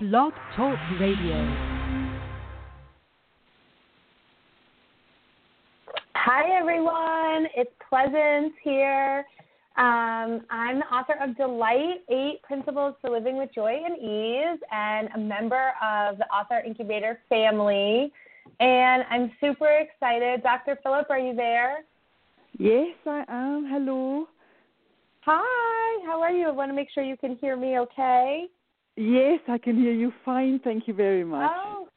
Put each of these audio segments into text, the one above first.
Blog Talk Radio. Hi, everyone. It's Pleasance here. Um, I'm the author of Delight Eight Principles for Living with Joy and Ease and a member of the Author Incubator family. And I'm super excited. Dr. Philp, are you there? Yes, I am. Hello. Hi, how are you? I want to make sure you can hear me okay. Yes, I can hear you fine. Thank you very much. Oh,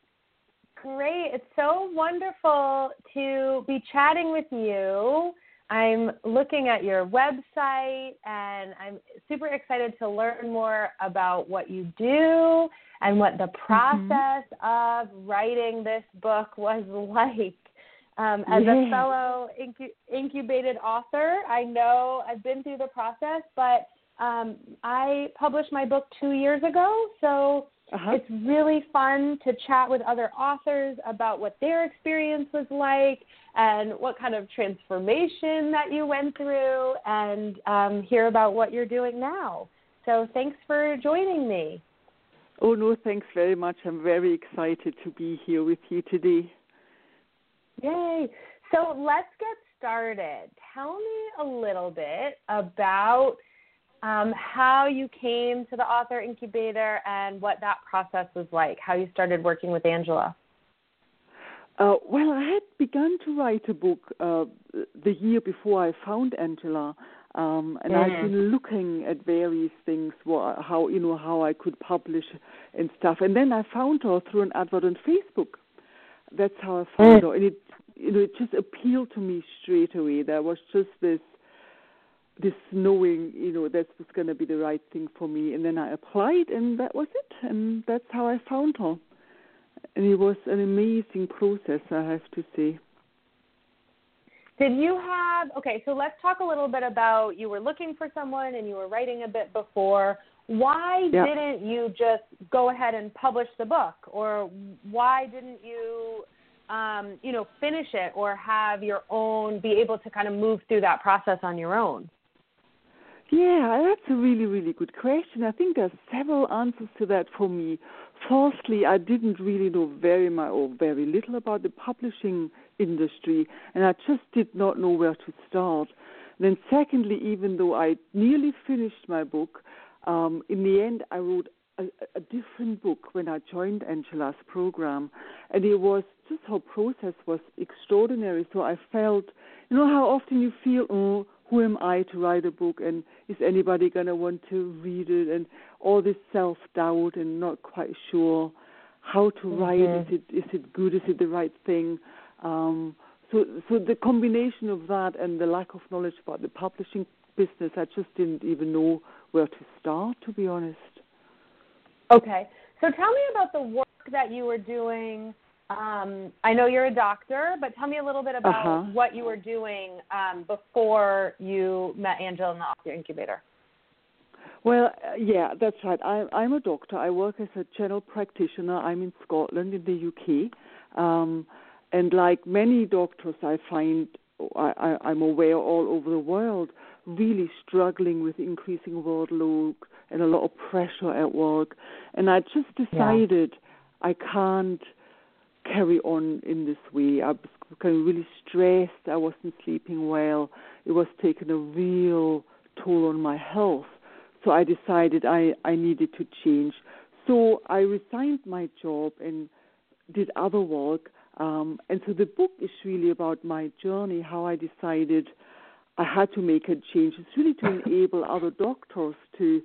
great. It's so wonderful to be chatting with you. I'm looking at your website and I'm super excited to learn more about what you do and what the mm-hmm. process mm-hmm. of writing this book was like. Um, as yeah. a fellow incu- incubated author, I know I've been through the process, but um, I published my book two years ago, so uh-huh. it's really fun to chat with other authors about what their experience was like and what kind of transformation that you went through, and um, hear about what you're doing now. So thanks for joining me. Oh, no, thanks very much. I'm very excited to be here with you today. Yay. So let's get started. Tell me a little bit about um, how you came to the author incubator and what that process was like, how you started working with Angela. Uh, well, I had begun to write a book uh, the year before I found Angela, um, and mm. I've been looking at various things, how you know how I could publish and stuff. And then I found her through an advert on Facebook. That's how I found mm. her, and it you know, it just appealed to me straight away. There was just this this knowing, you know, that was going to be the right thing for me. And then I applied, and that was it. And that's how I found her. And it was an amazing process, I have to say. Did you have, okay, so let's talk a little bit about you were looking for someone and you were writing a bit before. Why yeah. didn't you just go ahead and publish the book? Or why didn't you um, you know, finish it or have your own, be able to kind of move through that process on your own? Yeah, that's a really, really good question. I think there's several answers to that for me. Firstly, I didn't really know very much or very little about the publishing industry, and I just did not know where to start. Then, secondly, even though I nearly finished my book, um, in the end, I wrote a, a different book when I joined Angela's program, and it was just her process was extraordinary. So I felt, you know, how often you feel, oh, who am I to write a book, and is anybody gonna want to read it, and all this self doubt and not quite sure how to mm-hmm. write. Is it is it good? Is it the right thing? Um, so so the combination of that and the lack of knowledge about the publishing business, I just didn't even know where to start, to be honest. Okay. So tell me about the work that you were doing. Um, I know you're a doctor, but tell me a little bit about uh-huh. what you were doing um, before you met Angela in the author incubator. Well, uh, yeah, that's right. I, I'm a doctor. I work as a general practitioner. I'm in Scotland, in the UK. Um, and like many doctors, I find I, I, I'm aware all over the world really struggling with increasing workload and a lot of pressure at work. And I just decided yeah. I can't carry on in this way. I was becoming really stressed. I wasn't sleeping well. It was taking a real toll on my health. So I decided I, I needed to change. So I resigned my job and did other work. Um, and so the book is really about my journey, how I decided I had to make a change. It's really to enable other doctors to,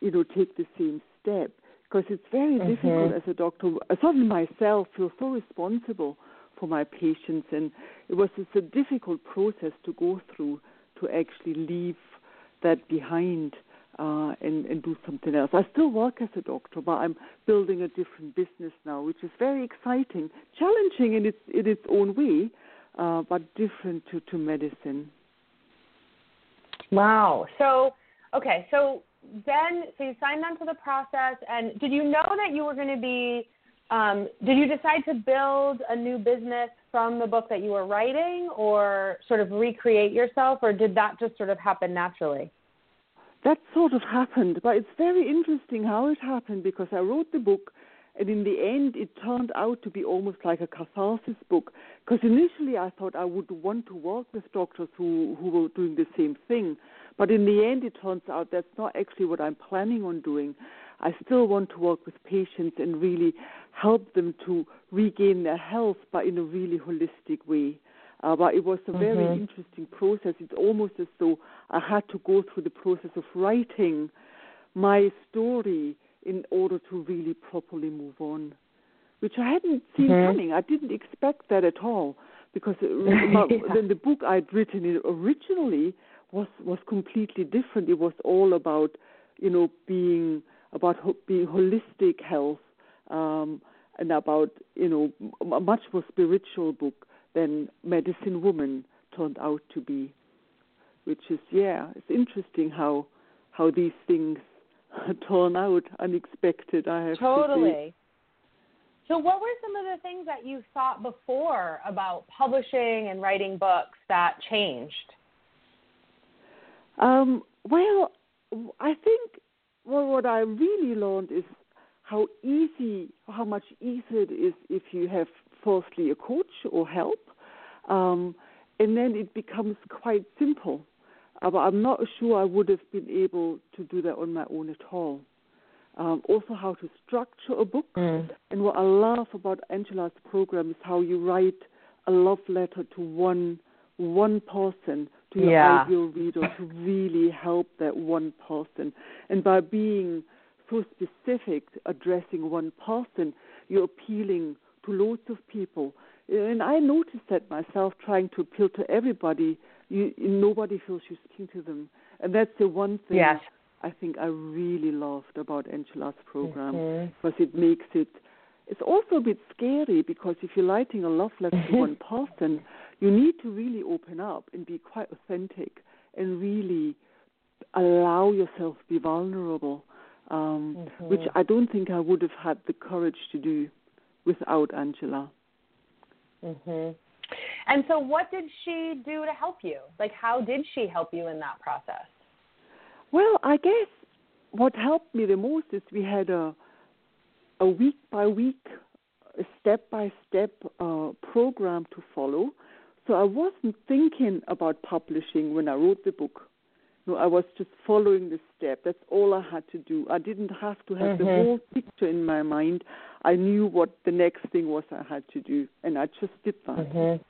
you know, take the same step because it's very mm-hmm. difficult as a doctor. Certainly myself feel so responsible for my patients, and it was just a difficult process to go through to actually leave that behind uh, and, and do something else. I still work as a doctor, but I'm building a different business now, which is very exciting, challenging in its in its own way, uh, but different to, to medicine. Wow. So, okay. So then, so you signed on to the process, and did you know that you were going to be? Um, did you decide to build a new business from the book that you were writing, or sort of recreate yourself, or did that just sort of happen naturally? that sort of happened. But it's very interesting how it happened because I wrote the book, and in the end, it turned out to be almost like a catharsis book. Because initially, I thought I would want to work with doctors who who were doing the same thing, but in the end, it turns out that's not actually what I'm planning on doing. I still want to work with patients and really help them to regain their health, but in a really holistic way. Uh, but it was a very mm-hmm. interesting process. It's almost as though I had to go through the process of writing my story in order to really properly move on, which I hadn't seen mm-hmm. coming. I didn't expect that at all because yeah. then the book I'd written originally was was completely different. It was all about you know being about ho- being holistic health um, and about you know a much more spiritual book than Medicine Woman turned out to be. Which is yeah, it's interesting how how these things turn out unexpected. I have totally. To. So, what were some of the things that you thought before about publishing and writing books that changed? Um, well, I think well, what I really learned is how easy, how much easier it is if you have firstly a coach or help, um, and then it becomes quite simple. Uh, but I'm not sure I would have been able to do that on my own at all. Um, also, how to structure a book. Mm. And what I love about Angela's program is how you write a love letter to one one person to your yeah. ideal reader to really help that one person. And by being so specific, addressing one person, you're appealing to loads of people. And I noticed that myself trying to appeal to everybody, you, nobody feels you're speaking to them. And that's the one thing yes. I think I really loved about Angela's program mm-hmm. because it makes it. It's also a bit scary because if you're writing a love letter to one person, you need to really open up and be quite authentic and really allow yourself to be vulnerable, um, mm-hmm. which I don't think I would have had the courage to do without Angela. Mhm. And so, what did she do to help you? Like, how did she help you in that process? Well, I guess what helped me the most is we had a a week by week, step by step uh, program to follow so I wasn't thinking about publishing when I wrote the book. No, I was just following the step. That's all I had to do. I didn't have to have mm-hmm. the whole picture in my mind. I knew what the next thing was I had to do, and I just did that. Mm-hmm.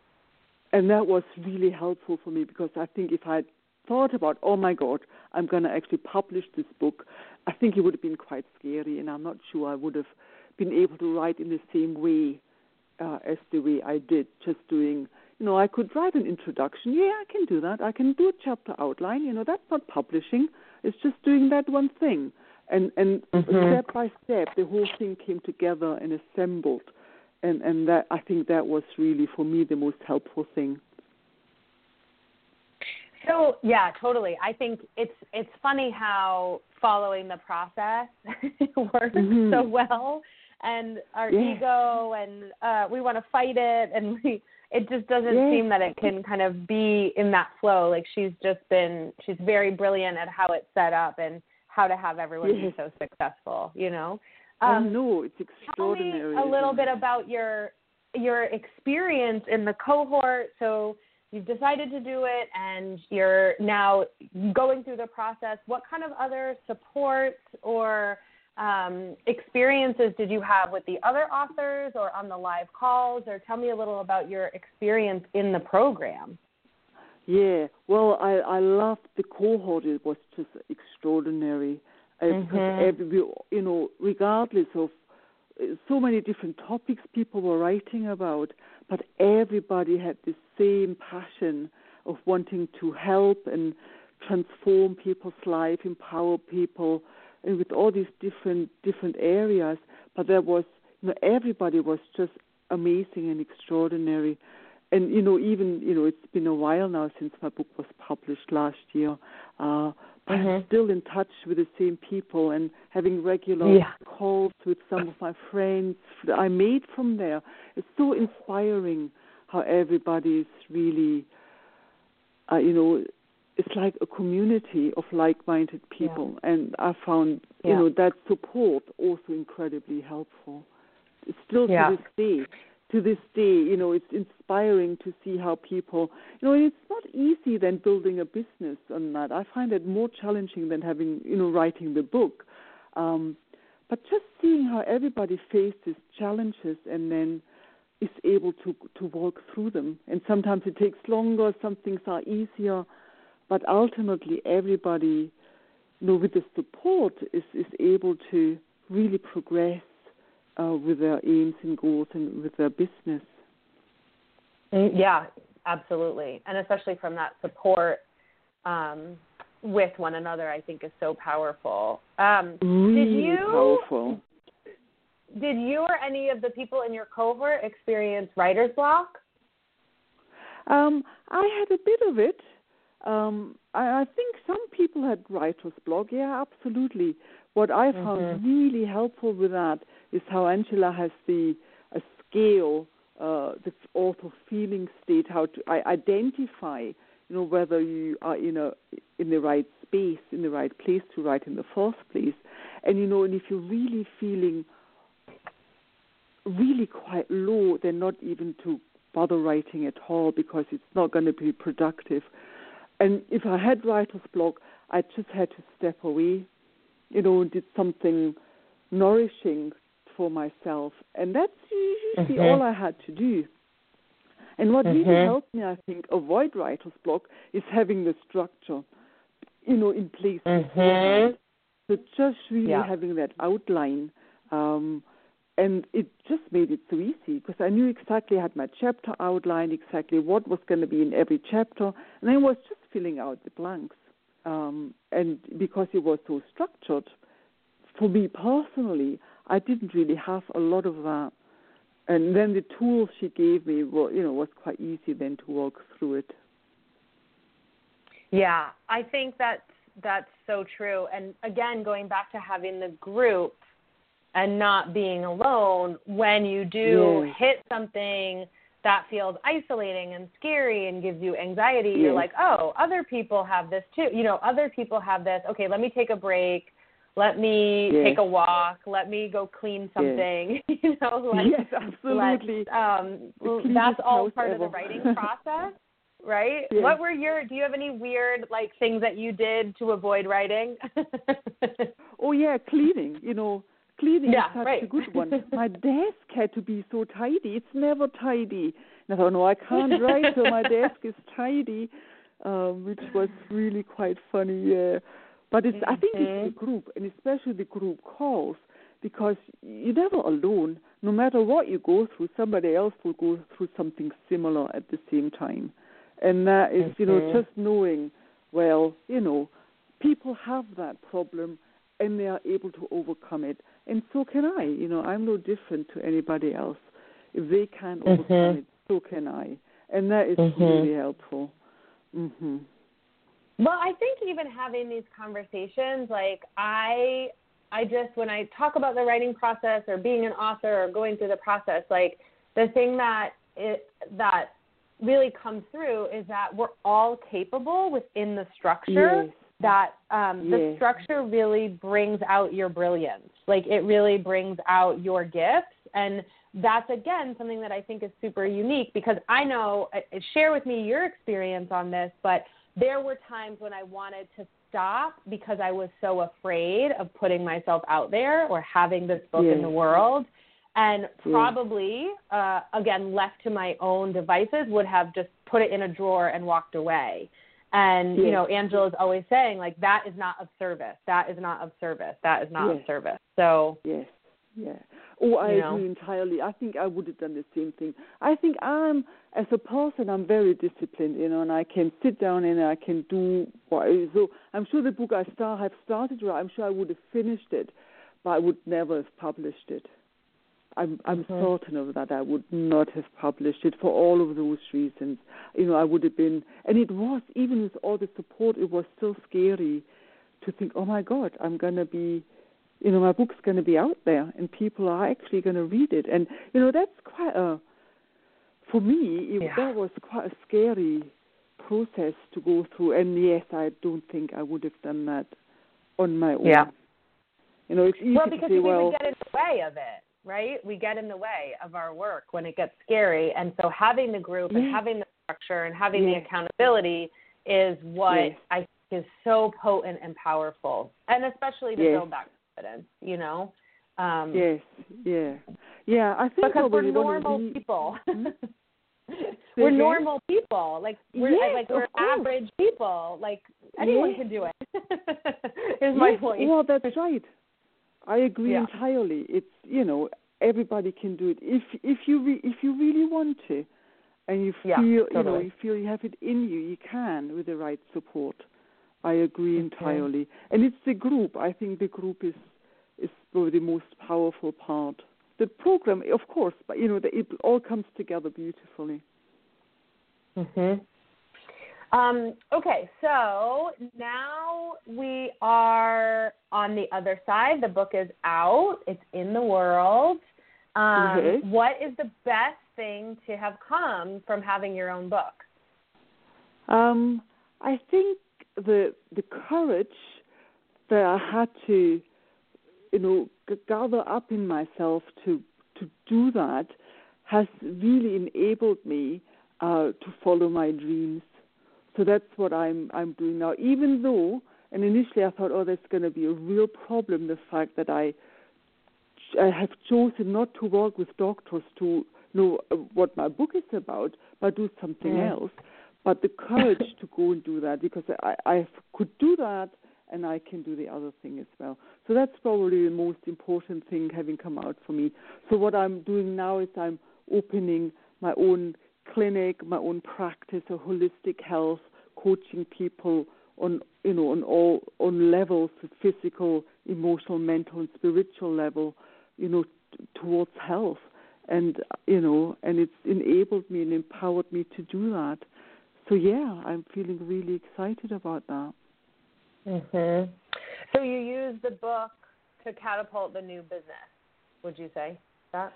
And that was really helpful for me because I think if I thought about, oh my God, I'm going to actually publish this book, I think it would have been quite scary, and I'm not sure I would have been able to write in the same way uh, as the way I did, just doing know, I could write an introduction. Yeah, I can do that. I can do a chapter outline. You know, that's not publishing. It's just doing that one thing. And and mm-hmm. step by step, the whole thing came together and assembled. And and that I think that was really for me the most helpful thing. So yeah, totally. I think it's it's funny how following the process works mm-hmm. so well, and our yeah. ego and uh, we want to fight it, and we it just doesn't yeah. seem that it can kind of be in that flow. Like she's just been she's very brilliant at how it's set up and how to have everyone yeah. be so successful, you know. Um, I know it's extraordinary. Tell me a little bit about your your experience in the cohort. So you've decided to do it and you're now going through the process. What kind of other supports or um, experiences did you have with the other authors or on the live calls? Or tell me a little about your experience in the program. Yeah, well, I I loved the cohort. It was just extraordinary uh, mm-hmm. because every, you know, regardless of uh, so many different topics people were writing about, but everybody had the same passion of wanting to help and transform people's life, empower people, with all these different different areas. But there was, you know, everybody was just amazing and extraordinary. And you know, even you know, it's been a while now since my book was published last year. Uh, but mm-hmm. I'm still in touch with the same people and having regular yeah. calls with some of my friends that I made from there. It's so inspiring how everybody is really, uh, you know, it's like a community of like-minded people, yeah. and I found you know that support also incredibly helpful. Still yeah. to this day, to this day, you know, it's inspiring to see how people, you know, it's not easy then building a business on that. I find it more challenging than having, you know, writing the book. Um, but just seeing how everybody faces challenges and then is able to to walk through them. And sometimes it takes longer, some things are easier, but ultimately everybody, you know, with the support is is able to really progress uh, with their aims and goals and with their business. Mm, yeah, absolutely, and especially from that support um, with one another, I think is so powerful. Um, really did you, powerful. Did you or any of the people in your cohort experience writer's block? Um, I had a bit of it. Um, I, I, think some people had writer's block. Yeah, absolutely. What I found mm-hmm. really helpful with that is how Angela has the a scale, uh, the author feeling state, how to I identify, you know, whether you are in a in the right space, in the right place to write in the first place, and you know, and if you're really feeling really quite low, then not even to bother writing at all because it's not going to be productive. And if I had writer's block, I just had to step away, you know, did something nourishing for myself, and that's usually mm-hmm. all I had to do. And what mm-hmm. really helped me, I think, avoid writer's block is having the structure, you know, in place. Mm-hmm. So just really yeah. having that outline, um, and it just made it so easy because I knew exactly, I had my chapter outlined, exactly what was going to be in every chapter, and I was just filling out the blanks. Um, and because it was so structured, for me personally, I didn't really have a lot of that. And then the tools she gave me were, you know, was quite easy then to walk through it. Yeah, I think that's that's so true. And again, going back to having the group and not being alone when you do yes. hit something that feels isolating and scary and gives you anxiety, yes. you're like, oh, other people have this too. You know, other people have this. Okay, let me take a break let me yes. take a walk, let me go clean something, you know, like yes, absolutely. Um, that's all part of the writing process, right? Yes. What were your? Do you have any weird like things that you did to avoid writing? oh yeah, cleaning. You know, cleaning yeah, is such right. a good one. My desk had to be so tidy. It's never tidy. And I thought, no, I can't write till my desk is tidy, um, which was really quite funny. Yeah. But it's, mm-hmm. I think it's the Mm-hmm. group, and especially the group calls, because you're never alone. No matter what you go through, somebody else will go through something similar at the same time. And that is, mm-hmm. you know, just knowing, well, you know, people have that problem and they are able to overcome it. And so can I. You know, I'm no different to anybody else. If they can overcome mm-hmm. it, so can I. And that is Mm-hmm. really helpful. Mhm. Well, I think even having these conversations, like I, I just when I talk about the writing process or being an author or going through the process, like the thing that it that really comes through is that we're all capable within the structure. Yes. That um, the structure really brings out your brilliance. Like it really brings out your gifts, and that's again something that I think is super unique because I know. uh, Share with me your experience on this, but there were times when I wanted to stop because I was so afraid of putting myself out there or having this book yes. in the world. And probably, uh, again, left to my own devices, would have just put it in a drawer and walked away. And, yes. you know, Angela is always saying, like, that is not of service. That is not of service. That is not yes. of service. So, yes, yeah. Oh, I agree know? entirely. I think I would have done the same thing. I think I'm, as a person, I'm very disciplined, you know, and I can sit down and I can do what. So I'm sure the book I start have started, right. I'm sure I would have finished it, but I would never have published it. I'm I'm Mhm. certain of that. I would not have published it for all of those reasons. You know, I would have been, and it was even with all the support, it was still scary to think, oh my God, I'm gonna be you know, my book's going to be out there and people are actually going to read it. And, you know, that's quite a, for me, it, Yeah. that was quite a scary process to go through. And yes, I don't think I would have done that on my own. Yeah. You know, it's easy well, to because say, we well, get in the way of it, right? We get in the way of our work when it gets scary, and so having the group and having the structure and having the accountability is what Yes. I think is so potent and powerful, and especially to Yes. build that confidence. You know. Um, yes, yeah, yeah. I think because we're probably one of normal the- people. Hmm? we're normal people. Like we're Yes, like we're average people. Like anyone Yes. can do it. is my point. Well, that's right. I agree Yeah. entirely. It's you know everybody can do it if if you re- if you really want to, and you feel Yeah, you know you feel you have it in you. You can with the right support. I agree Okay. entirely, and it's the group. I think the group is is probably the most powerful part. The program, of course, but you know the, it all comes together beautifully. Mhm. Um, okay, so now we are on the other side. The book is out. It's in the world. Um, Mhm. What is the best thing to have come from having your own book? Um, I think the the courage that I had to, you know, g- gather up in myself to to do that has really enabled me uh, to follow my dreams. So that's what I'm I'm doing now. Even though, and initially I thought, oh, that's going to be a real problem. The fact that I I have chosen not to work with doctors to know uh, what my book is about, but do something Mm. else. But the courage to go and do that because I, I could do that and I can do the other thing as well. So that's probably the most important thing having come out for me. So what I'm doing now is I'm opening my own clinic, my own practice of holistic health, coaching people on you know on all on levels, physical, emotional, mental, and spiritual level, you know, t- towards health. And you know, and it's enabled me and empowered me to do that. So yeah, I'm feeling really excited about that. Mhm. So you use the book to catapult the new business. Would you say that?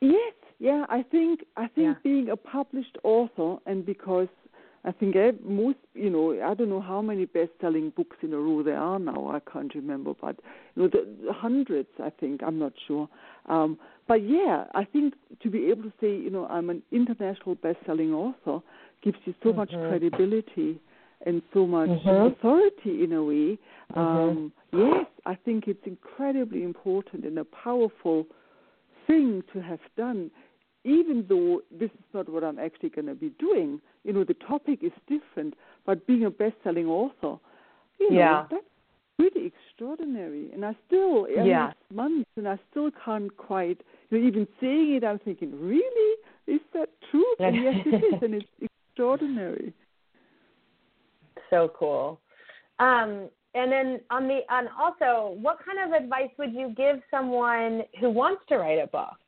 Yes, yeah, I think I think Yeah. being a published author and because I think most, you know, I don't know how many best-selling books in a row there are now. I can't remember, but you know, the, the hundreds. I think I'm not sure. Um, but yeah, I think to be able to say, you know, I'm an international best-selling author gives you so much Mhm. credibility and so much Mhm. authority in a way. Mhm. Um, yes, I think it's incredibly important and a powerful thing to have done, even though this is not what I'm actually going to be doing. You know, the topic is different, but being a best-selling author, you know, Yeah. that's really extraordinary. And I still, I Yeah. months, and I still can't quite, you know, even saying it, I'm thinking, really? Is that true? And yes, it is, and it's extraordinary. So cool. Um, and then on the and also, what kind of advice would you give someone who wants to write a book?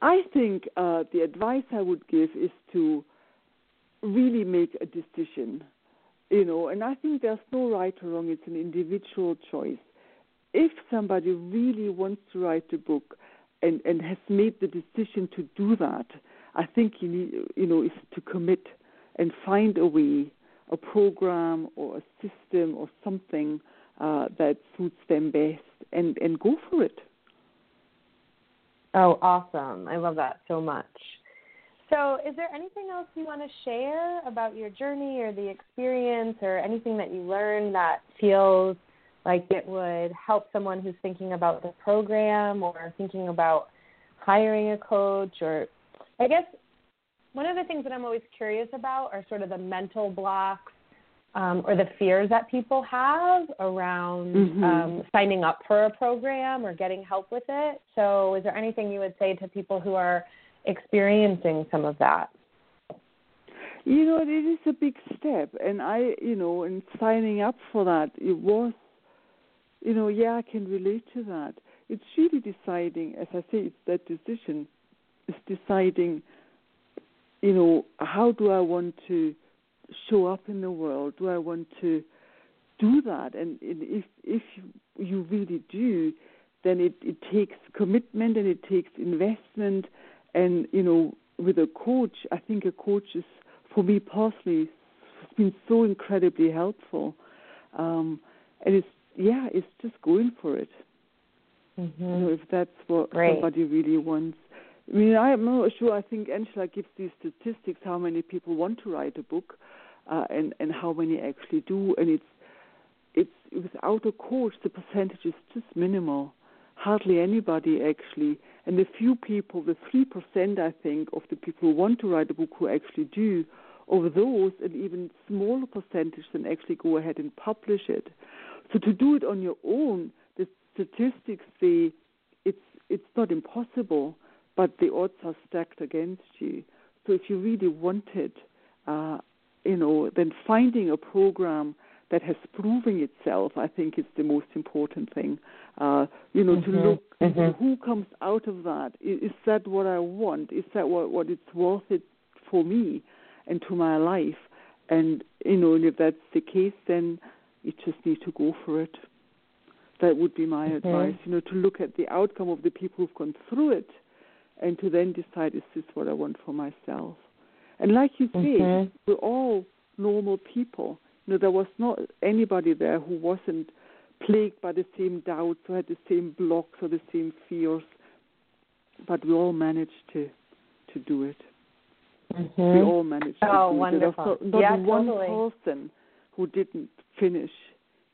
I think uh, the advice I would give is to really make a decision, you know, and I think there's no right or wrong, it's an individual choice. If somebody really wants to write a book and, and has made the decision to do that, I think you need, you know, is to commit and find a way, a program or a system or something uh, that suits them best and, and go for it. Oh, awesome. I love that so much. So, is there anything else you want to share about your journey or the experience or anything that you learned that feels like it would help someone who's thinking about the program or thinking about hiring a coach? Or, I guess, one of the things that I'm always curious about are sort of the mental blocks um, or the fears that people have around Mhm. um, signing up for a program or getting help with it. So, is there anything you would say to people who are experiencing some of that? You know, it is a big step, and I, you know, in signing up for that, it was, you know, yeah, I can relate to that. It's really deciding, as I say, it's that decision. It's deciding, you know, how do I want to show up in the world? Do I want to do that? And if if you really do, then it, it takes commitment and it takes investment, and you know, with a coach, I think a coach is, for me personally, has been so incredibly helpful. Um, and it's yeah, it's just going for it. Mm-hmm. You know, if that's what Great. somebody really wants. I mean, I'm not sure. I think Angela gives these statistics how many people want to write a book, uh, and and how many actually do. And it's it's without a coach, the percentage is just minimal. Hardly anybody actually, and the few people, the three percent, I think, of the people who want to write a book who actually do. Of those, an even smaller percentage than actually go ahead and publish it. So to do it on your own, the statistics say it's it's not impossible, but the odds are stacked against you. So if you really want it, uh, you know, then finding a program that has proven itself, I think, is the most important thing. Uh, you know, mm-hmm. to look mm-hmm. who comes out of that. Is, is that what I want? Is that what, what it's worth it for me and to my life? And you know, and if that's the case, then you just need to go for it. That would be my mm-hmm. advice. You know, to look at the outcome of the people who've gone through it, and to then decide is this what I want for myself. And like you say, mm-hmm. we're all normal people. You know, there was not anybody there who wasn't plagued by the same doubts or had the same blocks or the same fears. But we all managed to to do it. Mm-hmm. We all managed to oh, do wonderful. it. Not, not yeah, one totally. person who didn't finish.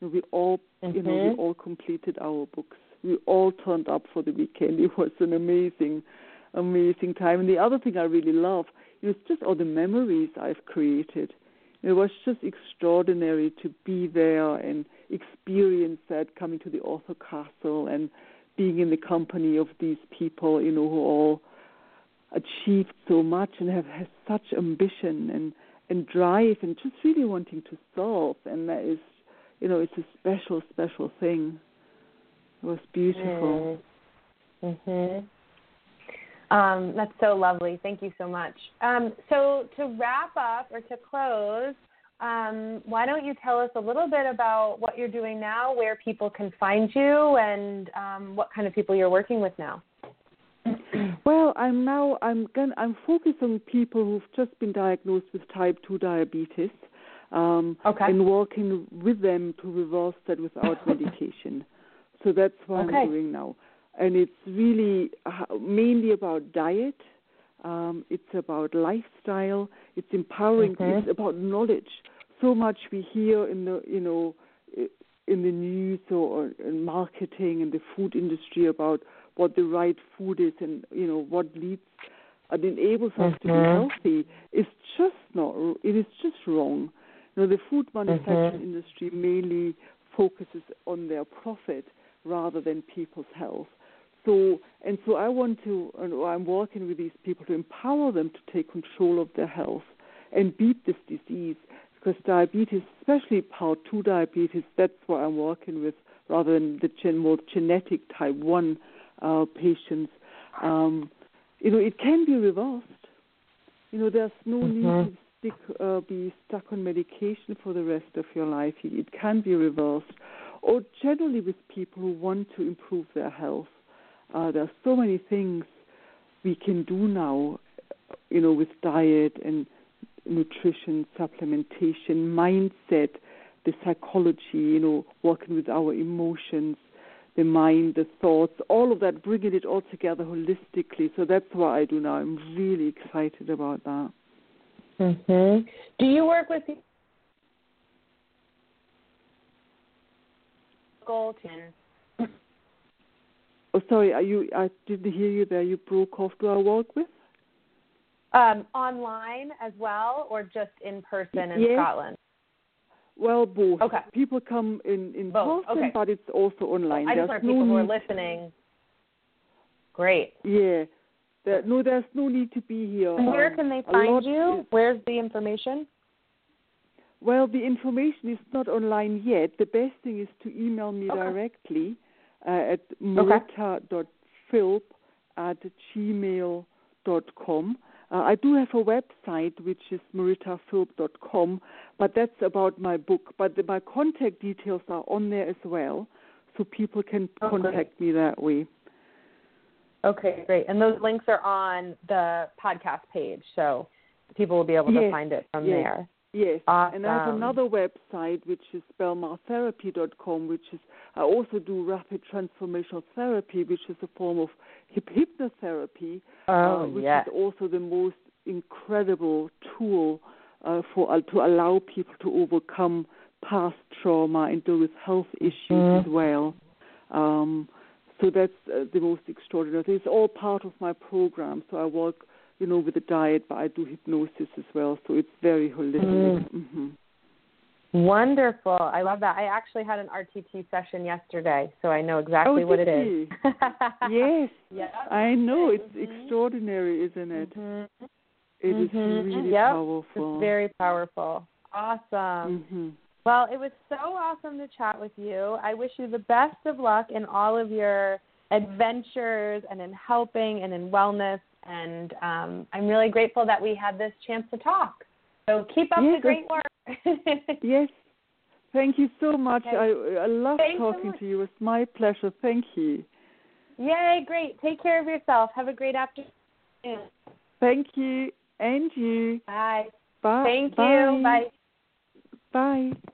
You know, we all, mm-hmm. you know, we all completed our books. We all turned up for the weekend. It was an amazing, amazing time. And the other thing I really love is just all the memories I've created. It was just extraordinary to be there and experience that coming to the author castle and being in the company of these people, you know, who all achieved so much and have, such ambition and, and drive and just really wanting to solve. And that is, you know, it's a special, special thing. It was beautiful. Mm-hmm. Um, that's so lovely. Thank you so much. Um, so to wrap up or to close, um, why don't you tell us a little bit about what you're doing now, where people can find you, and um, what kind of people you're working with now? Well, I'm now I'm going I'm focused on people who've just been diagnosed with type two diabetes, um, okay. and working with them to reverse that without medication. So that's what okay. I'm doing now, and it's really uh, mainly about diet. Um, it's about lifestyle. It's empowering. Mm-hmm. It's about knowledge. So much we hear in the you know in the news or, or in marketing and the food industry about what the right food is and you know what leads and enables us mm-hmm. to be healthy is just not. It is just wrong. You know, the food manufacturing mm-hmm. industry mainly focuses on their profit rather than people's health. So and so, I want to. I'm working with these people to empower them to take control of their health and beat this disease. Because diabetes, especially part two diabetes, that's what I'm working with, rather than the gen- more genetic type one uh, patients. Um, you know, it can be reversed. You know, there's no mm-hmm. need to stick, uh, be stuck on medication for the rest of your life. It can be reversed. Or generally with people who want to improve their health. Uh, there are so many things we can do now, you know, with diet and nutrition, supplementation, mindset, the psychology, you know, working with our emotions, the mind, the thoughts, all of that, bringing it all together holistically. So that's what I do now. I'm really excited about that. Mm-hmm. Do you work with Golden? Oh, sorry, are you? I didn't hear you there. You broke off. Do I work with? Um, online as well, or just in person in yes. Scotland? Well, both. Okay. People come in in both. person, okay. but it's also online. I there's just want no people need, who are listening. Great. Yeah. There, no, there's no need to be here. And where um, can they find you? is- Where's the information? Well, the information is not online yet. The best thing is to email me Okay. directly uh, at marita.philp at gmail.com. Uh, I do have a website which is maritaphilp.com, but that's about my book. But the, my contact details are on there as well, so people can great. contact me that way. Okay, great. And those links are on the podcast page, so people will be able yes. to find it from yes. there. Yes, awesome. and I have another website which is belmartherapy.com, which is I also do rapid transformational therapy, which is a form of hypnotherapy, oh, uh, which yes. is also the most incredible tool uh, for uh, to allow people to overcome past trauma and deal with health issues mm-hmm. as well. Um, so that's uh, the most extraordinary. It's all part of my program. So I work you know, with the diet, but I do hypnosis as well, so it's very holistic. Mm. Mm-hmm. Wonderful. I love that. I actually had an RTT session yesterday, so I know exactly oh, what it is. yes. Yep. I know. It's mm-hmm. extraordinary, isn't it? Mm-hmm. It is mm-hmm. really yep. powerful. It's very powerful. Awesome. Mm-hmm. Well, it was so awesome to chat with you. I wish you the best of luck in all of your adventures and in helping and in wellness and um, I'm really grateful that we had this chance to talk. So keep up yes, the great work. yes. Thank you so much. Okay. I, I love Thanks talking so to you. It's my pleasure. Thank you. Yay, great. Take care of yourself. Have a great afternoon. Thank you. And you. Bye. Bye. Thank Bye. you. Bye. Bye.